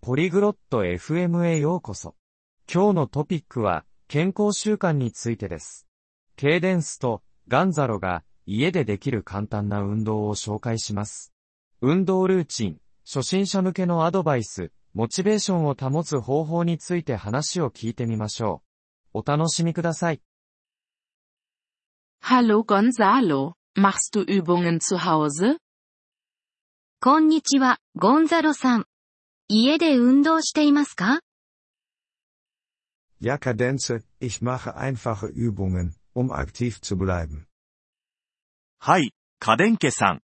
ポリグロット FM へようこそ。今日のトピックは、健康習慣についてです。ケイデンスとガンザロが家でできる簡単な運動を紹介します。運動ルーチン、初心者向けのアドバイス、モチベーションを保つ方法について話を聞いてみましょう。お楽しみください。Hallo Gonzalo, machst du Übungen zu Hause? こんにちは、ゴンザロさん。家で運動していますか Ja, Kadenze, ich mache einfache Übungen, um aktiv zu bleiben. はい、家電家さん。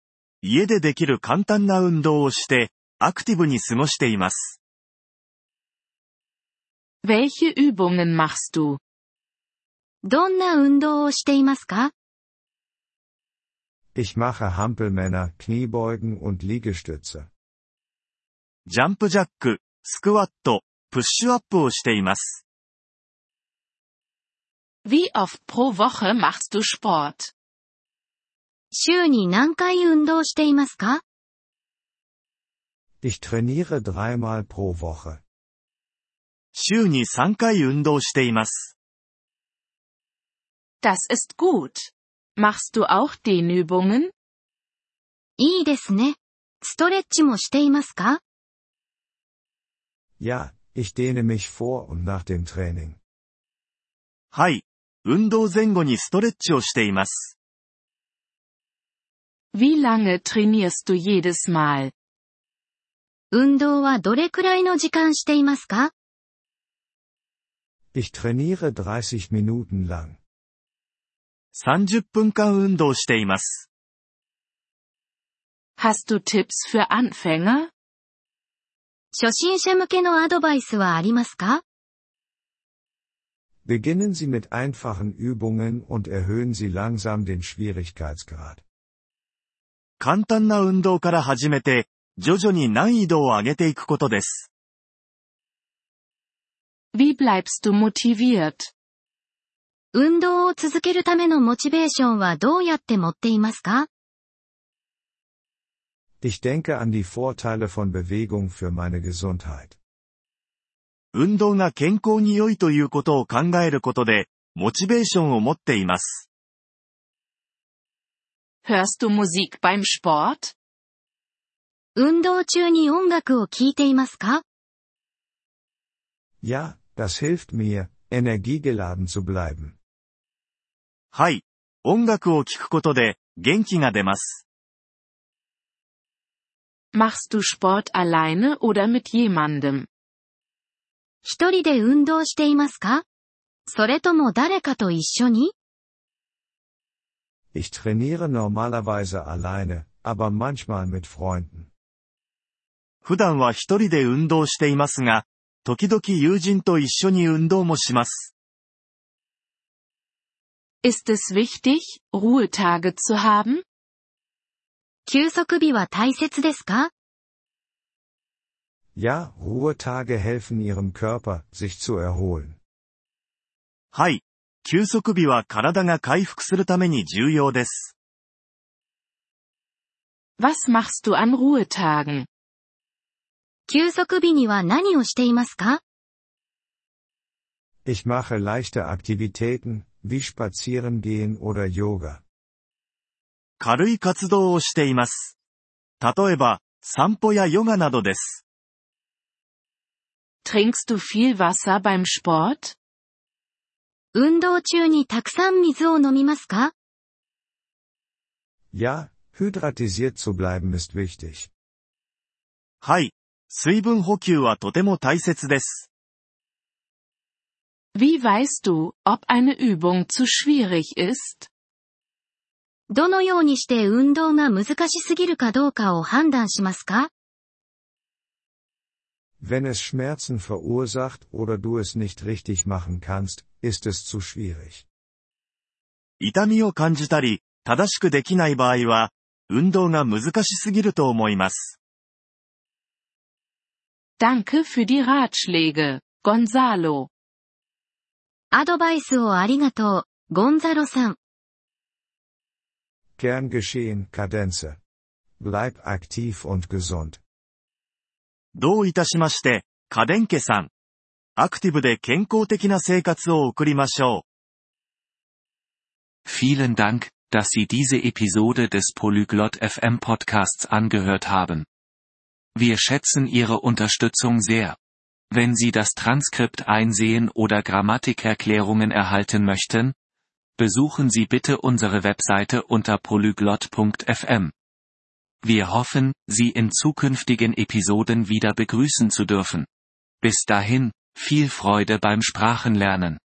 家でできる簡単な運動をして、アクティブに過ごしています。 Welche Übungen machst du? どんな運動をしていますか Ich mache Hampelmänner, Kniebeugen und Liegestütze. ジャンプジャック、スクワット、プッシュアップをしています。Wie oft pro Woche machst du Sport? 週に何回運動していますか Ich trainiere dreimal pro Woche. 週に3回運動しています。Das ist gut. Machst du auch Dehnübungen? いいですね。ストレッチもしていますか Ja, ich dehne mich vor und nach dem Training. はい、運動前後にストレッチをしています。 Wie lange trainierst du jedes Mal? 運動はどれくらいの時間していますか Ich trainiere 30 Minuten lang. 30分間運動しています。 Hast du Tipps für Anfänger? 初心者向けのアドバイスはありますか Beginnen Sie mit einfachen Übungen und erhöhen Sie langsam den Schwierigkeitsgrad. 簡単な運動から始めて、徐々に難易度を上げていくことです。Wie bleibst du motiviert? 運動を続けるためのモチベーションはどうやって持っていますか Ich denke an die Vorteile von Bewegung für meine Gesundheit. 運動が健康に良いということを考えることで、モチベーションを持っています。 Hörst du Musik beim Sport? 運動中に音楽を聴いていますか Ja, das hilft mir, energiegeladen zu bleiben. はい。音楽を聴くことで、元気が出ます。 Machst du Sport alleine oder mit jemandem? 一人で運動していますかそれとも誰かと一緒に Ich trainiere normalerweise alleine, aber manchmal mit Freunden. 普段は一人で運動していますが、時々友人と一緒に運動もします。 Ist es wichtig, Ruhetage zu haben? 休息日は大切ですか Ja, Ruhetage helfen Ihrem Körper, sich zu erholen. はい。休息日は体が回復するために重要です。 Was machst du an Ruhetagen? 休息日には何をしていますか Ich mache leichte Aktivitäten, wie Spazierengehen oder Yoga. 軽い活動をしています。例えば、散歩やヨガなどです。Trinkst du viel Wasser beim Sport? 運動中にたくさん水を飲みますか Ja, hydratisiert zu bleiben ist wichtig. はい。水分補給はとても大切です。Wie weißt du, ob eine Übung zu schwierig ist? どのようにして運動が難しすぎるかどうかを判断しますか Wenn es Schmerzen verursacht oder du es nicht richtig machen kannst, ist es zu schwierig. 痛みを感じたり、正しくできない場合は、運動が難しすぎると思います。Danke für die Ratschläge, Gonzalo. アドバイスをありがとう、ゴンザロさん。Gern geschehen, Kadenze. Bleib aktiv und gesund. どういたしまして、家電家さん。アクティブで健康的な生活を送りましょう。 Vielen Dank, dass Sie diese Episode des Polyglot FM Podcasts angehört haben. Wir schätzen Ihre Unterstützung sehr. Wenn Sie das Transkript einsehen oder Grammatikerklärungen erhalten möchten, besuchen Sie bitte unsere Webseite unter polyglot.fm. Wir hoffen, Sie in zukünftigen Episoden wieder begrüßen zu dürfen. Bis dahin, viel Freude beim Sprachenlernen.